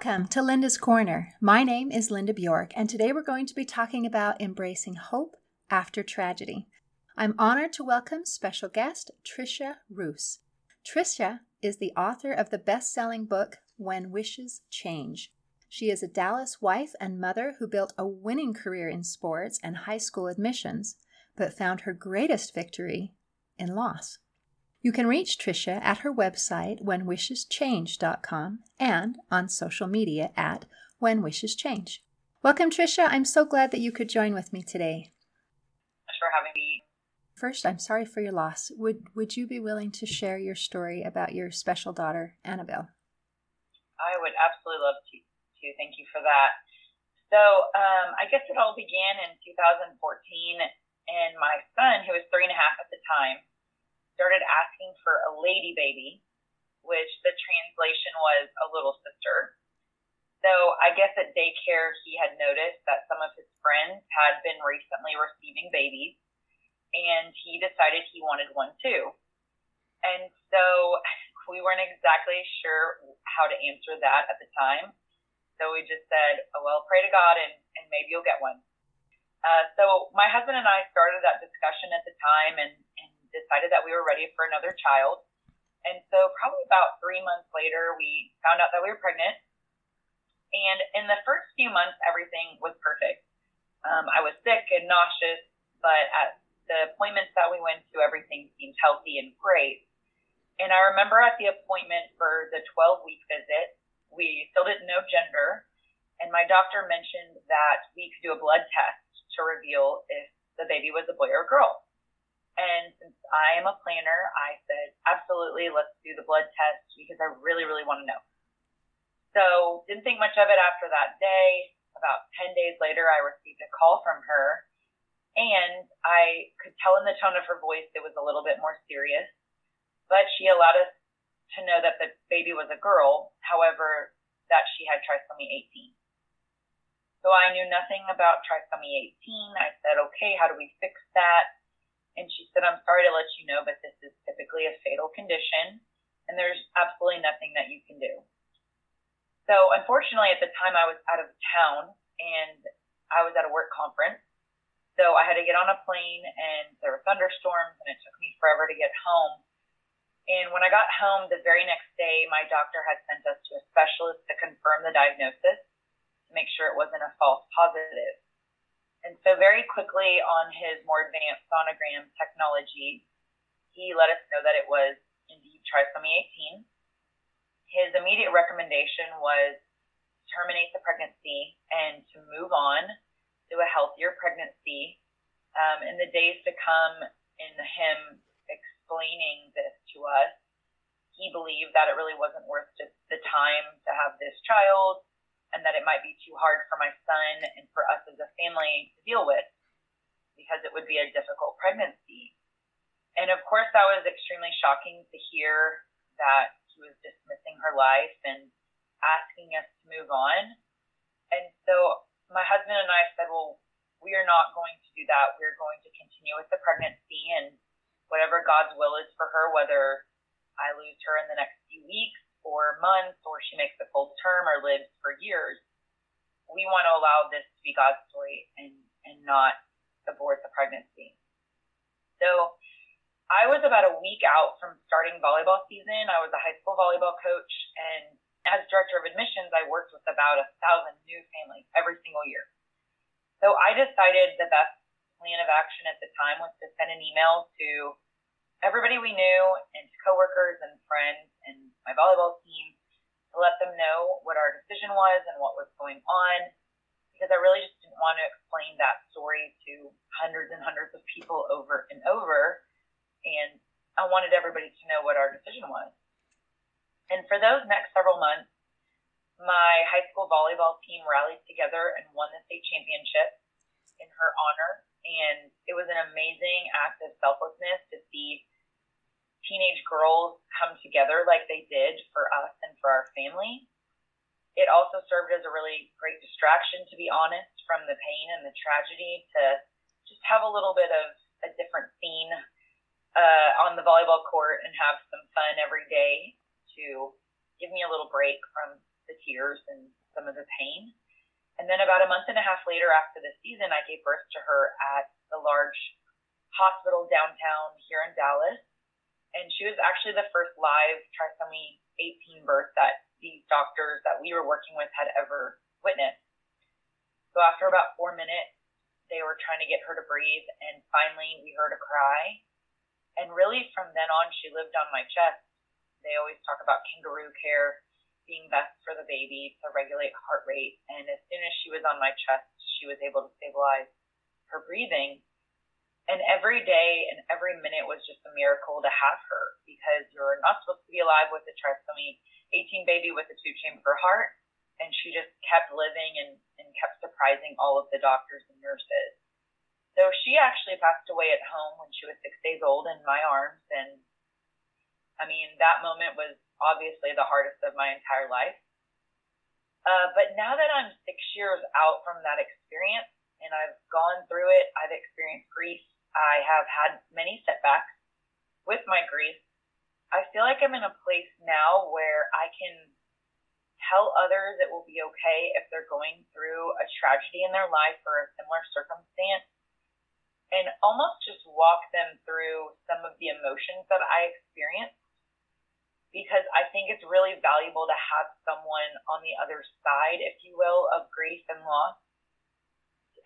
Welcome to Linda's Corner. My name is Linda Bjork, and today we're going to be talking about embracing hope after tragedy. I'm honored to welcome special guest Tricia Roos. Tricia is the author of the best selling book When Wishes Change. She is a Dallas wife and mother who built a winning career in sports and high school admissions, but found her greatest victory in loss. You can reach Tricia at her website, whenwisheschange.com, and on social media at whenwisheschange. Welcome, Tricia. I'm so glad that you could join with me today. Thanks for having me. First, I'm sorry for your loss. Would would you be willing to share your story about your special daughter, Annabelle? I would absolutely love to. to. Thank you for that. So, um, I guess it all began in 2014, and my son, who was three and a half at the time, started asking for a lady baby, which the translation was a little sister. So I guess at daycare, he had noticed that some of his friends had been recently receiving babies, and he decided he wanted one too. And so we weren't exactly sure how to answer that at the time. So we just said, oh, well, pray to God and, and maybe you'll get one. Uh, so my husband and I started that discussion at the time, and, and decided that we were ready for another child. And so, probably about three months later, we found out that we were pregnant. And in the first few months, everything was perfect. Um, I was sick and nauseous, but at the appointments that we went to, everything seemed healthy and great. And I remember at the appointment for the 12 week visit, we still didn't know gender. And my doctor mentioned that we could do a blood test to reveal if the baby was a boy or a girl. And since I am a planner, I said, absolutely, let's do the blood test because I really, really want to know. So didn't think much of it after that day. About 10 days later, I received a call from her and I could tell in the tone of her voice it was a little bit more serious, but she allowed us to know that the baby was a girl. However, that she had trisomy 18. So I knew nothing about trisomy 18. I said, okay, how do we fix that? And she said, I'm sorry to let you know, but this is typically a fatal condition, and there's absolutely nothing that you can do. So, unfortunately, at the time I was out of town and I was at a work conference. So, I had to get on a plane, and there were thunderstorms, and it took me forever to get home. And when I got home the very next day, my doctor had sent us to a specialist to confirm the diagnosis to make sure it wasn't a false positive. And so, very quickly on his more advanced sonogram technology, he let us know that it was indeed trisomy 18. His immediate recommendation was terminate the pregnancy and to move on to a healthier pregnancy. Um, in the days to come, in him explaining this to us, he believed that it really wasn't worth the time to have this child and that it might be too hard for my son and for us as a family to deal with because it would be a difficult pregnancy. And of course, that was extremely shocking to hear that he was dismissing her life and asking us to move on. And so my husband and I said, well, we are not going to do that. We're going to continue with the pregnancy and whatever God's will is for her, whether I lose her in the next few weeks for months or she makes it full term or lives for years. We want to allow this to be God's story and, and not abort the pregnancy. So I was about a week out from starting volleyball season. I was a high school volleyball coach and as director of admissions, I worked with about a thousand new families every single year. So I decided the best plan of action at the time was to send an email to everybody we knew and to coworkers and friends and my volleyball team to let them know what our decision was and what was going on because I really just didn't want to explain that story to hundreds and hundreds of people over and over. And I wanted everybody to know what our decision was. And for those next several months, my high school volleyball team rallied together and won the state championship in her honor and it was an amazing act of selflessness to see teenage girls come together like they did for us and for our family. It also served as a really great distraction, to be honest, from the pain and the tragedy to just have a little bit of a different scene uh, on the volleyball court and have some fun every day to give me a little break from the tears and some of the pain. And then about a month and a half later after the season, I gave birth to her at the large hospital downtown here in Dallas. And she was actually the first live trisomy 18 birth that these doctors that we were working with had ever witnessed. So after about four minutes, they were trying to get her to breathe, and finally we heard a cry. And really, from then on, she lived on my chest. They always talk about kangaroo care being best for the baby to regulate heart rate. And as soon as she was on my chest, she was able to stabilize her breathing. And every day and every minute was just a miracle to have her because you're not supposed to be alive with a trisomy 18 baby with a two chamber heart and she just kept living and, and kept surprising all of the doctors and nurses. So she actually passed away at home when she was six days old in my arms. And I mean, that moment was obviously the hardest of my entire life. Uh, but now that I'm six years out from that experience and I've gone through it, I've experienced grief, I have had many setbacks with my grief. I feel like I'm in a place now where I can tell others it will be okay if they're going through a tragedy in their life or a similar circumstance and almost just walk them through some of the emotions that I experienced because I think it's really valuable to have someone on the other side, if you will, of grief and loss.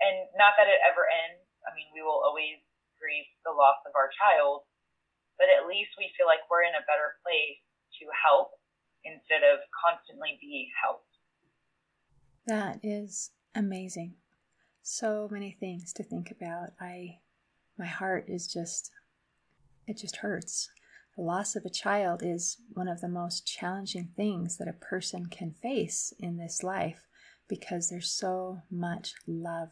And not that it ever ends. I mean, we will always grieve the loss of our child, but at least we feel like we're in a better place to help instead of constantly being helped. That is amazing. So many things to think about. I my heart is just it just hurts. The loss of a child is one of the most challenging things that a person can face in this life because there's so much love.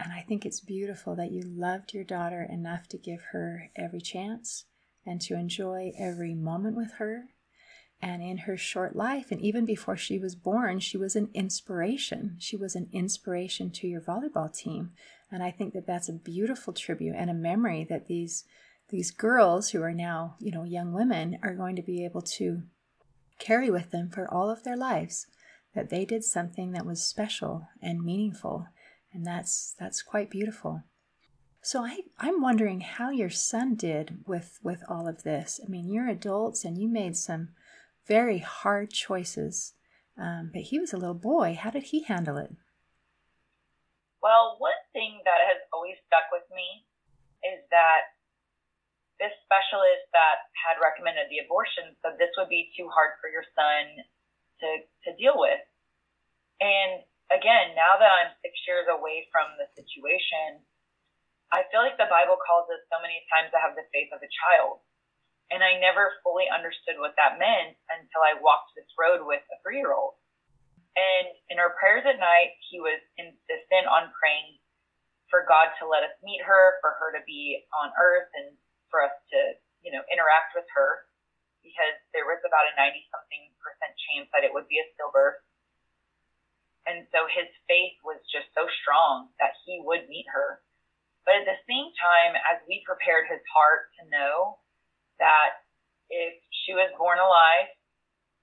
And I think it's beautiful that you loved your daughter enough to give her every chance and to enjoy every moment with her and in her short life, and even before she was born, she was an inspiration. She was an inspiration to your volleyball team. And I think that that's a beautiful tribute and a memory that these these girls who are now, you know, young women are going to be able to carry with them for all of their lives that they did something that was special and meaningful. And that's that's quite beautiful. So I, I'm wondering how your son did with with all of this. I mean, you're adults and you made some very hard choices. Um, but he was a little boy. How did he handle it? Well, one thing that has always stuck with me is that this specialist that had recommended the abortion said this would be too hard for your son to, to deal with. And again, now that I'm six years away from the situation, I feel like the Bible calls us so many times to have the faith of a child. And I never fully understood what that meant until I walked this road with a three year old. And in our prayers at night, he was insistent on praying for God to let us meet her, for her to be on earth, and for us to, you know, interact with her because there was about a 90 something percent chance that it would be a stillbirth. And so his faith was just so strong that he would meet her. But at the same time, as we prepared his heart to know that if she was born alive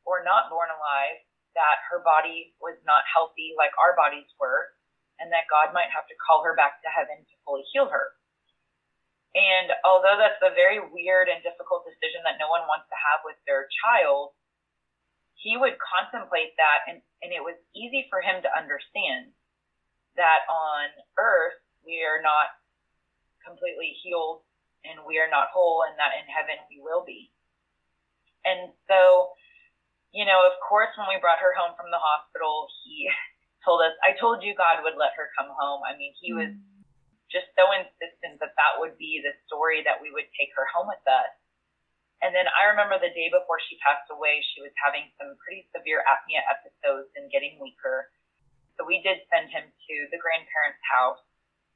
or not born alive, that her body was not healthy like our bodies were, and that God might have to call her back to heaven to fully heal her. And although that's a very weird and difficult decision that no one wants to have with their child, he would contemplate that, and, and it was easy for him to understand that on earth we are not completely healed and we are not whole, and that in heaven we will be. And so, you know, of course, when we brought her home from the hospital, he told us, I told you God would let her come home. I mean, he was mm. Just so insistent that that would be the story that we would take her home with us. And then I remember the day before she passed away, she was having some pretty severe apnea episodes and getting weaker. So we did send him to the grandparents' house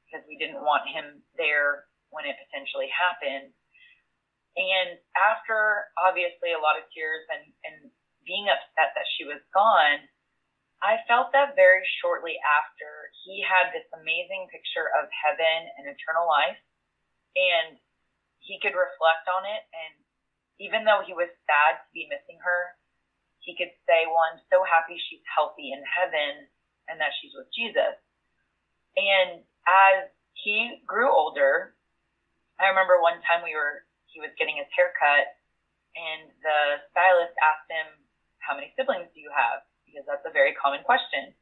because we didn't want him there when it potentially happened. And after obviously a lot of tears and, and being upset that she was gone, I felt that very shortly after he had this amazing picture of heaven and eternal life, and he could reflect on it. And even though he was sad to be missing her, he could say, Well, I'm so happy she's healthy in heaven and that she's with Jesus. And as he grew older, I remember one time we were, he was getting his hair cut and the stylist asked him, How many siblings do you have? Because that's a very common question.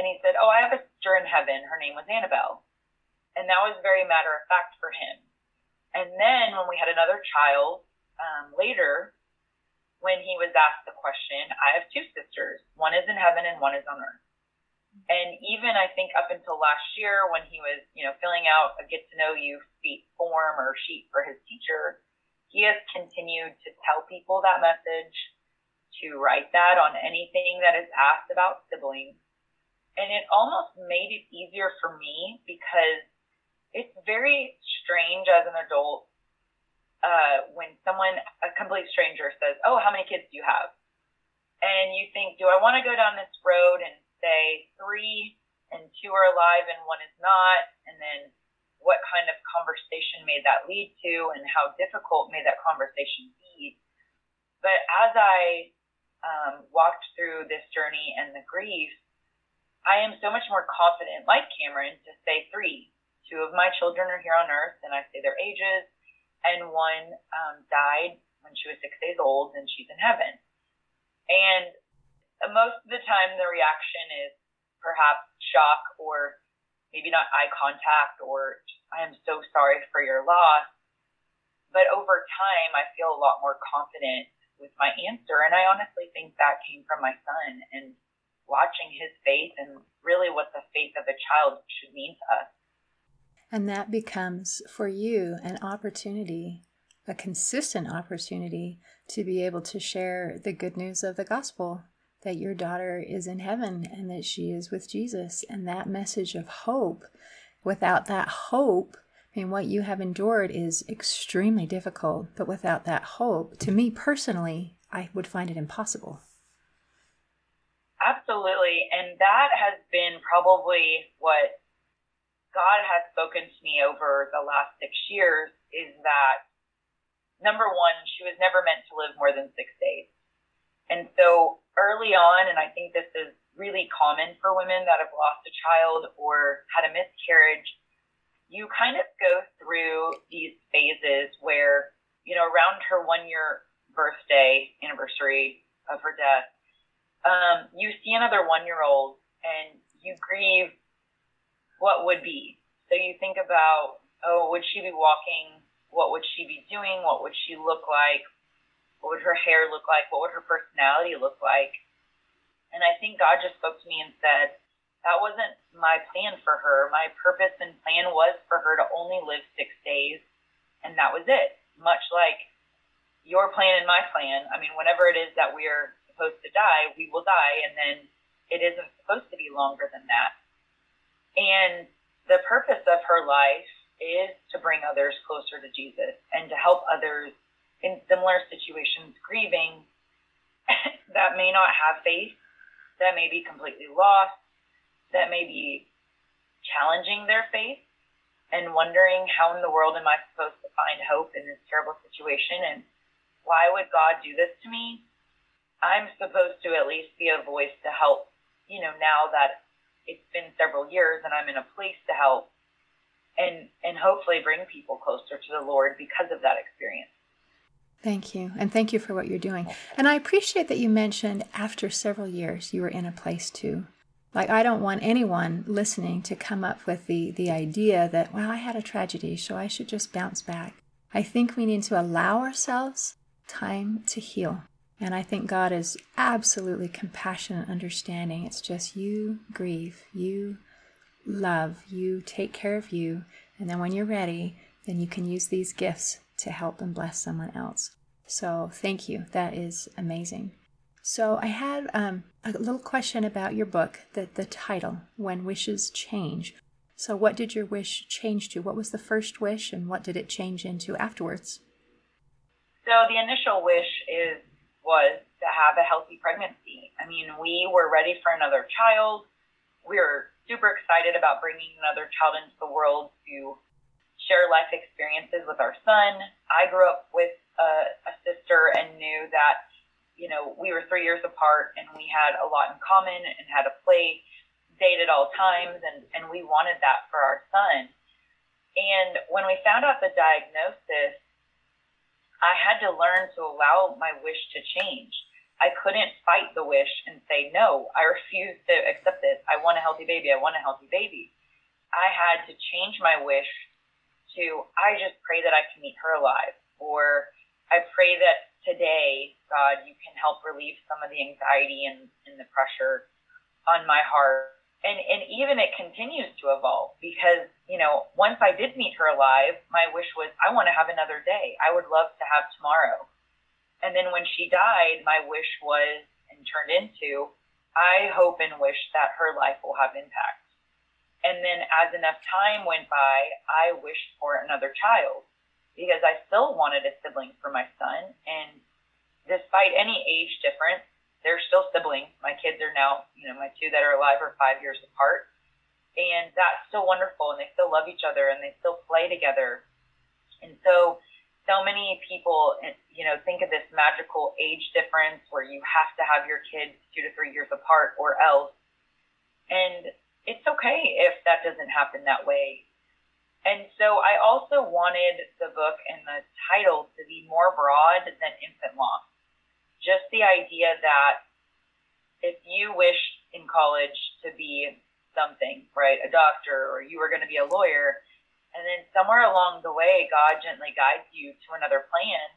And he said, Oh, I have a sister in heaven. Her name was Annabelle. And that was very matter of fact for him. And then when we had another child um, later, when he was asked the question, I have two sisters. One is in heaven and one is on earth. And even I think up until last year when he was, you know, filling out a get to know you form or sheet for his teacher, he has continued to tell people that message, to write that on anything that is asked about siblings. And it almost made it easier for me because it's very strange as an adult uh, when someone, a complete stranger, says, "Oh, how many kids do you have?" And you think, "Do I want to go down this road and say three and two are alive and one is not?" And then what kind of conversation may that lead to, and how difficult may that conversation be? But as I um, walked through this journey and the grief, I am so much more confident, like Cameron, to say three Two of my children are here on earth, and I say their ages, and one um, died when she was six days old, and she's in heaven. And most of the time, the reaction is perhaps shock or maybe not eye contact or I am so sorry for your loss. But over time, I feel a lot more confident with my answer. And I honestly think that came from my son and watching his faith and really what the faith of a child should mean to us. And that becomes for you an opportunity, a consistent opportunity to be able to share the good news of the gospel that your daughter is in heaven and that she is with Jesus. And that message of hope, without that hope, Mean, what you have endured is extremely difficult, but without that hope, to me personally, I would find it impossible. Absolutely. And that has been probably what God has spoken to me over the last six years is that number one, she was never meant to live more than six days. And so early on, and I think this is really common for women that have lost a child or had a miscarriage, you kind of go through these phases where, you know, around her one year birthday anniversary of her death, um, you see another one year old and you grieve what would be. So you think about, oh, would she be walking? What would she be doing? What would she look like? What would her hair look like? What would her personality look like? And I think God just spoke to me and said, that wasn't my plan for her. My purpose and plan was for her to only live six days, and that was it. Much like your plan and my plan. I mean, whenever it is that we're supposed to die, we will die, and then it isn't supposed to be longer than that. And the purpose of her life is to bring others closer to Jesus and to help others in similar situations grieving that may not have faith, that may be completely lost, that may be challenging their faith and wondering how in the world am I supposed to find hope in this terrible situation and why would God do this to me? I'm supposed to at least be a voice to help, you know, now that it's been several years and I'm in a place to help and and hopefully bring people closer to the Lord because of that experience. Thank you. And thank you for what you're doing. And I appreciate that you mentioned after several years you were in a place to like I don't want anyone listening to come up with the the idea that well I had a tragedy so I should just bounce back. I think we need to allow ourselves time to heal. And I think God is absolutely compassionate, and understanding. It's just you grieve, you love, you take care of you. And then when you're ready, then you can use these gifts to help and bless someone else. So thank you. That is amazing. So I had um, a little question about your book, the, the title, When Wishes Change. So what did your wish change to? What was the first wish and what did it change into afterwards? So the initial wish is was to have a healthy pregnancy. I mean, we were ready for another child. We were super excited about bringing another child into the world to share life experiences with our son. I grew up with a, a sister and knew that, you know, we were three years apart and we had a lot in common and had a play date at all times and, and we wanted that for our son. And when we found out the diagnosis, I had to learn to allow my wish to change. I couldn't fight the wish and say, no, I refuse to accept this. I want a healthy baby. I want a healthy baby. I had to change my wish to, I just pray that I can meet her alive. Or I pray that today, God, you can help relieve some of the anxiety and, and the pressure on my heart. And, and even it continues to evolve because, you know, once I did meet her alive, my wish was, I want to have another day. I would love to have tomorrow. And then when she died, my wish was and turned into, I hope and wish that her life will have impact. And then as enough time went by, I wished for another child because I still wanted a sibling for my son. And despite any age difference, they're still siblings. My kids are now, you know, my two that are alive are five years apart. And that's still wonderful. And they still love each other and they still play together. And so, so many people, you know, think of this magical age difference where you have to have your kids two to three years apart or else. And it's okay if that doesn't happen that way. And so I also wanted the book and the title to be more broad than infant loss. Just the idea that if you wish in college to be something, right, a doctor, or you were going to be a lawyer, and then somewhere along the way, God gently guides you to another plan,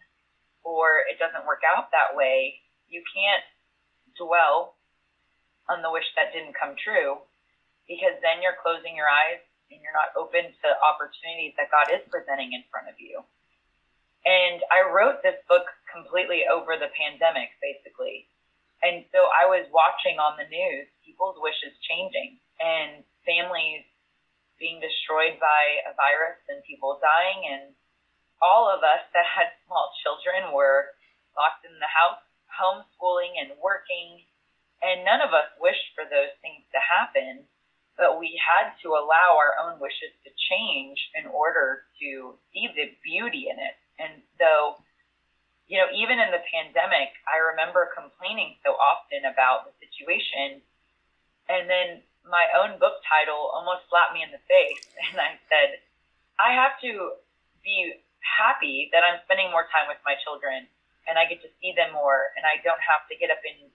or it doesn't work out that way, you can't dwell on the wish that didn't come true because then you're closing your eyes and you're not open to opportunities that God is presenting in front of you. And I wrote this book completely over the pandemic, basically. And so I was watching on the news people's wishes changing and families being destroyed by a virus and people dying. And all of us that had small children were locked in the house, homeschooling and working. And none of us wished for those things to happen but we had to allow our own wishes to change in order to see the beauty in it. And so, you know, even in the pandemic, I remember complaining so often about the situation. And then my own book title almost slapped me in the face. And I said, I have to be happy that I'm spending more time with my children and I get to see them more and I don't have to get up and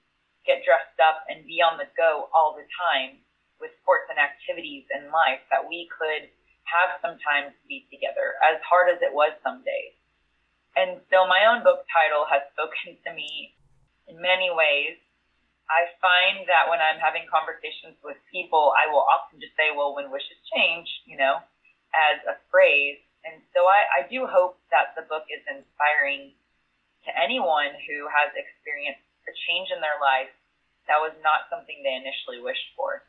get dressed up and be on the go all the time with sports and activities in life that we could have some time to be together, as hard as it was some days. And so my own book title has spoken to me in many ways. I find that when I'm having conversations with people, I will often just say, well, when wishes change, you know, as a phrase. And so I, I do hope that the book is inspiring to anyone who has experienced a change in their life that was not something they initially wished for.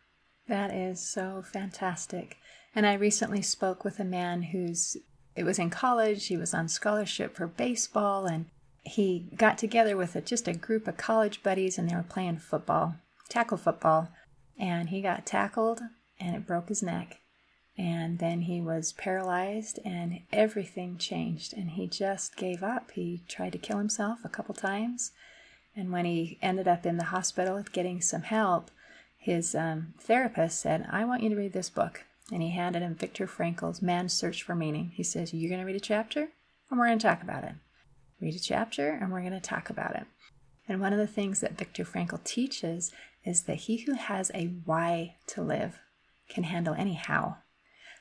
That is so fantastic. And I recently spoke with a man who's it was in college, he was on scholarship for baseball and he got together with a, just a group of college buddies and they were playing football, tackle football, and he got tackled and it broke his neck. And then he was paralyzed and everything changed and he just gave up. He tried to kill himself a couple times. And when he ended up in the hospital getting some help, his um, therapist said, I want you to read this book. And he handed him Viktor Frankl's Man's Search for Meaning. He says, You're going to read a chapter, and we're going to talk about it. Read a chapter, and we're going to talk about it. And one of the things that Viktor Frankl teaches is that he who has a why to live can handle any how.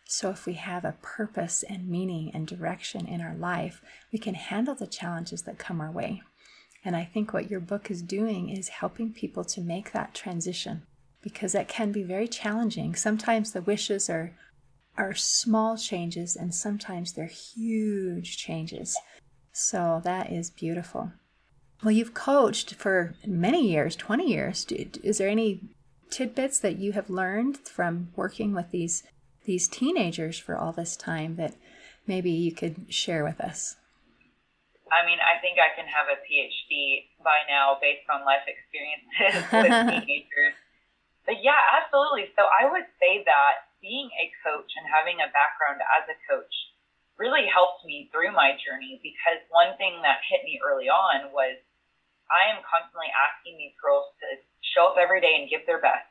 So, if we have a purpose and meaning and direction in our life, we can handle the challenges that come our way. And I think what your book is doing is helping people to make that transition because that can be very challenging. Sometimes the wishes are are small changes and sometimes they're huge changes. So that is beautiful. Well, you've coached for many years, 20 years. Is there any tidbits that you have learned from working with these these teenagers for all this time that maybe you could share with us? I mean, I think I can have a PhD by now based on life experiences with teenagers. Yeah, absolutely. So I would say that being a coach and having a background as a coach really helped me through my journey because one thing that hit me early on was I am constantly asking these girls to show up every day and give their best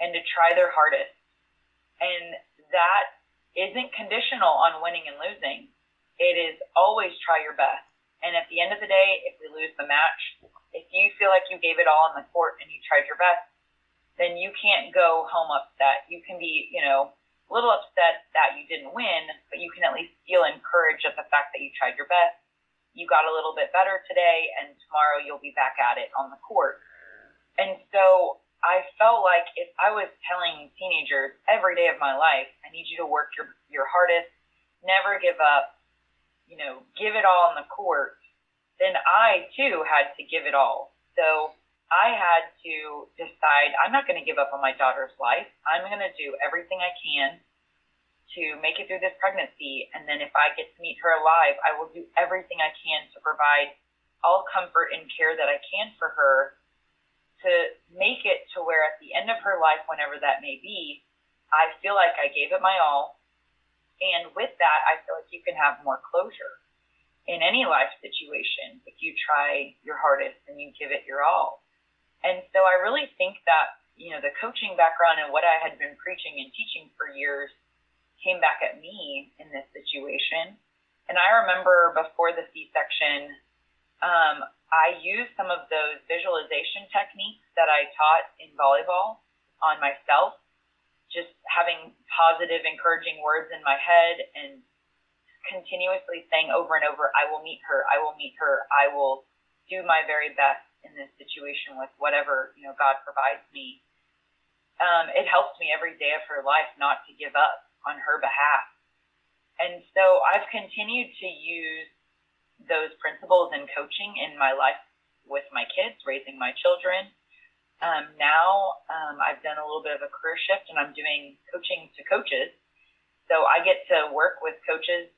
and to try their hardest. And that isn't conditional on winning and losing. It is always try your best. And at the end of the day, if we lose the match, if you feel like you gave it all on the court and you tried your best, then you can't go home upset. You can be, you know, a little upset that you didn't win, but you can at least feel encouraged at the fact that you tried your best you got a little bit better today and tomorrow you'll be back at it on the court. And so I felt like if I was telling teenagers every day of my life, I need you to work your, your hardest, never give up, you know, give it all on the court, then I too had to give it all. So I had to decide I'm not going to give up on my daughter's life. I'm going to do everything I can to make it through this pregnancy. And then if I get to meet her alive, I will do everything I can to provide all comfort and care that I can for her to make it to where at the end of her life, whenever that may be, I feel like I gave it my all. And with that, I feel like you can have more closure in any life situation if you try your hardest and you give it your all. And so I really think that, you know, the coaching background and what I had been preaching and teaching for years came back at me in this situation. And I remember before the C section, um, I used some of those visualization techniques that I taught in volleyball on myself, just having positive, encouraging words in my head and continuously saying over and over, I will meet her, I will meet her, I will do my very best in this situation with whatever, you know, God provides me. Um, it helps me every day of her life not to give up on her behalf. And so I've continued to use those principles in coaching in my life with my kids, raising my children. Um, now um, I've done a little bit of a career shift and I'm doing coaching to coaches. So I get to work with coaches,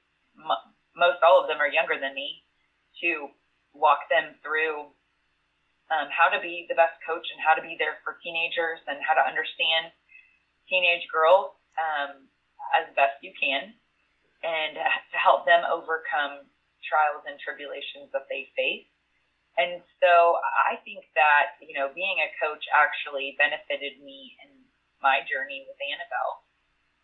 most all of them are younger than me, to walk them through um, how to be the best coach and how to be there for teenagers and how to understand teenage girls um, as best you can and to help them overcome trials and tribulations that they face. And so I think that, you know, being a coach actually benefited me in my journey with Annabelle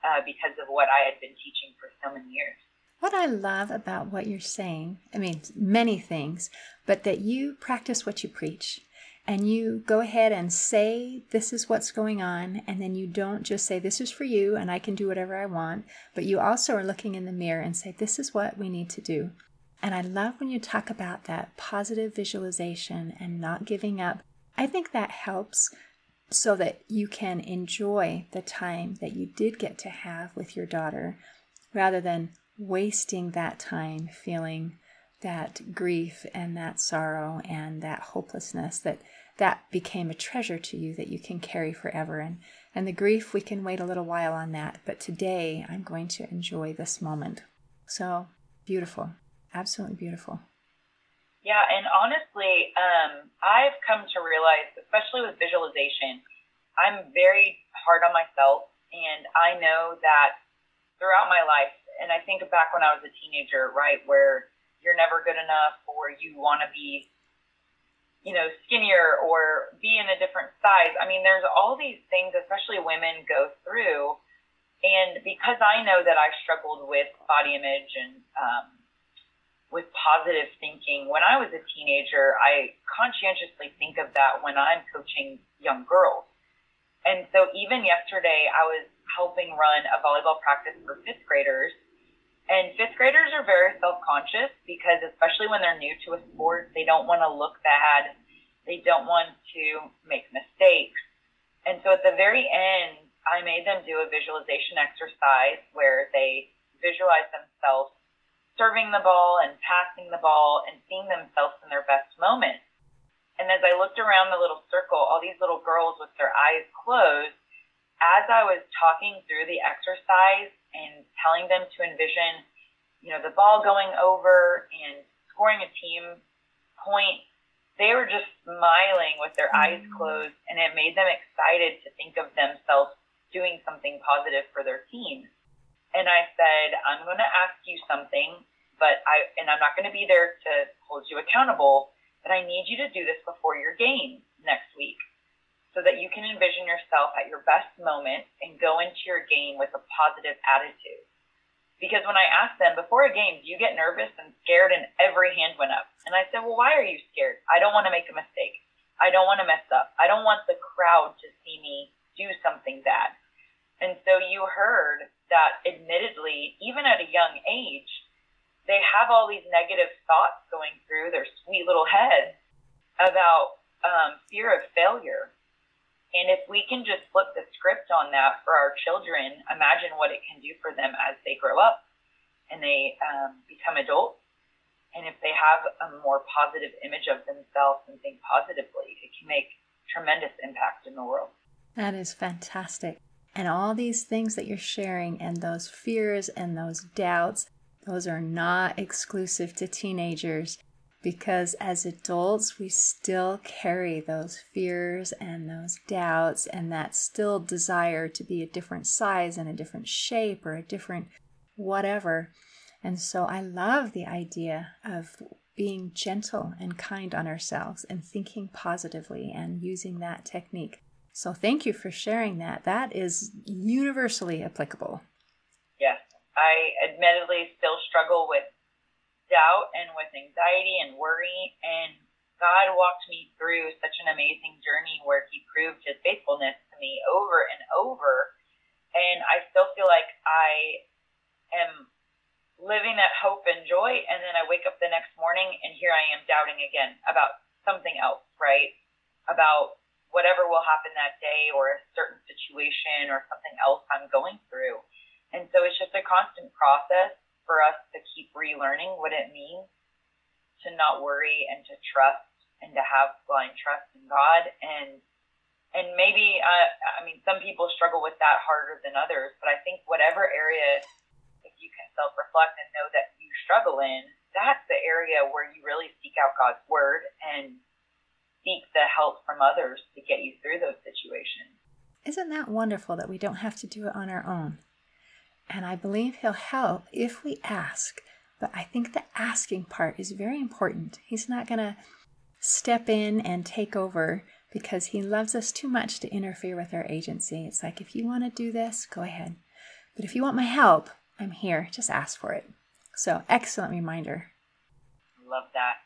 uh, because of what I had been teaching for so many years. What I love about what you're saying, I mean, many things, but that you practice what you preach and you go ahead and say this is what's going on and then you don't just say this is for you and I can do whatever I want but you also are looking in the mirror and say this is what we need to do. And I love when you talk about that positive visualization and not giving up. I think that helps so that you can enjoy the time that you did get to have with your daughter rather than wasting that time feeling that grief and that sorrow and that hopelessness that that became a treasure to you that you can carry forever. And and the grief we can wait a little while on that but today i'm going to enjoy this moment. So beautiful absolutely beautiful. Yeah and honestly um, i've come to realize especially with visualization i'm very hard on myself and i know that throughout my life and i think back when i was a teenager right where you're never good enough or you want to be you know skinnier or be in a different size. I mean there's all these things especially women go through. And because i know that i struggled with body image and um, with positive thinking when i was a teenager i conscientiously think of that when i'm coaching young girls. And so even yesterday i was helping run a volleyball practice for fifth graders and fifth graders are very self conscious because, especially when they're new to a sport, they don't want to look bad. They don't want to make mistakes. And so at the very end, I made them do a visualization exercise where they visualize themselves serving the ball and passing the ball and seeing themselves in their best moment. And as I looked around the little circle, all these little girls with their eyes closed, as I was talking through the exercise, and telling them to envision, you know, the ball going over and scoring a team point, they were just smiling with their mm-hmm. eyes closed, and it made them excited to think of themselves doing something positive for their team. And I said, I'm going to ask you something, but I, and I'm not going to be there to hold you accountable, but I need you to do this before your game next week so that you can envision yourself at your best moment and go into your game with a positive attitude. Because when I asked them before a game, do you get nervous and scared? And every hand went up. And I said, well, why are you scared? I don't want to make a mistake. I don't want to mess up. I don't want the crowd to see me do something bad. And so you heard that admittedly, even at a young age, they have all these negative thoughts going through their sweet little heads about um, fear of failure and if we can just flip the script on that for our children, imagine what it can do for them as they grow up and they um, become adults. And if they have a more positive image of themselves and think positively, it can make tremendous impact in the world. That is fantastic. And all these things that you're sharing and those fears and those doubts, those are not exclusive to teenagers because as adults, we still carry those fears and those doubts and that still desire to be a different size and a different shape or a different whatever. And so I love the idea of being gentle and kind on ourselves and thinking positively and using that technique. So thank you for sharing that. That is universally applicable. Yes. I admittedly still struggle with doubt and with anxiety and worry. And God walked me through such an amazing journey where He proved His faithfulness to me over and over. And I still feel like I am living that hope and joy. And then I wake up the next morning and here I am doubting again about something else, right? About whatever will happen that day or a certain situation or something else I'm going through. And so it's just a constant process for us to keep relearning what it means to not worry and to trust and to have blind trust in God. And and maybe uh, I mean some people struggle with that harder than others but I think whatever area if you can self reflect and know that you struggle in that's the area where you really seek out God's word and seek the help from others to get you through those situations. Isn't that wonderful that we don't have to do it on our own and I believe He'll help if we ask. But I think the asking part is very important. He's not going to step in and take over because He loves us too much to interfere with our agency. It's like, if you want to do this, go ahead. But if you want my help, I'm here. Just ask for it. So, excellent reminder. Love that.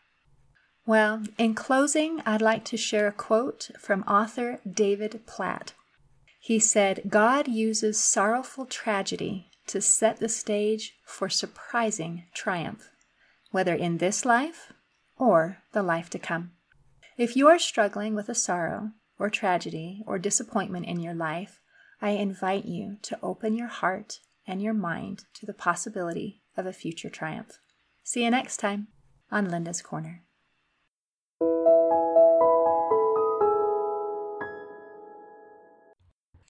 Well, in closing, I'd like to share a quote from author David Platt. He said, God uses sorrowful tragedy to set the stage for surprising triumph, whether in this life or the life to come. If you are struggling with a sorrow or tragedy or disappointment in your life, I invite you to open your heart and your mind to the possibility of a future triumph. See you next time on Linda's Corner.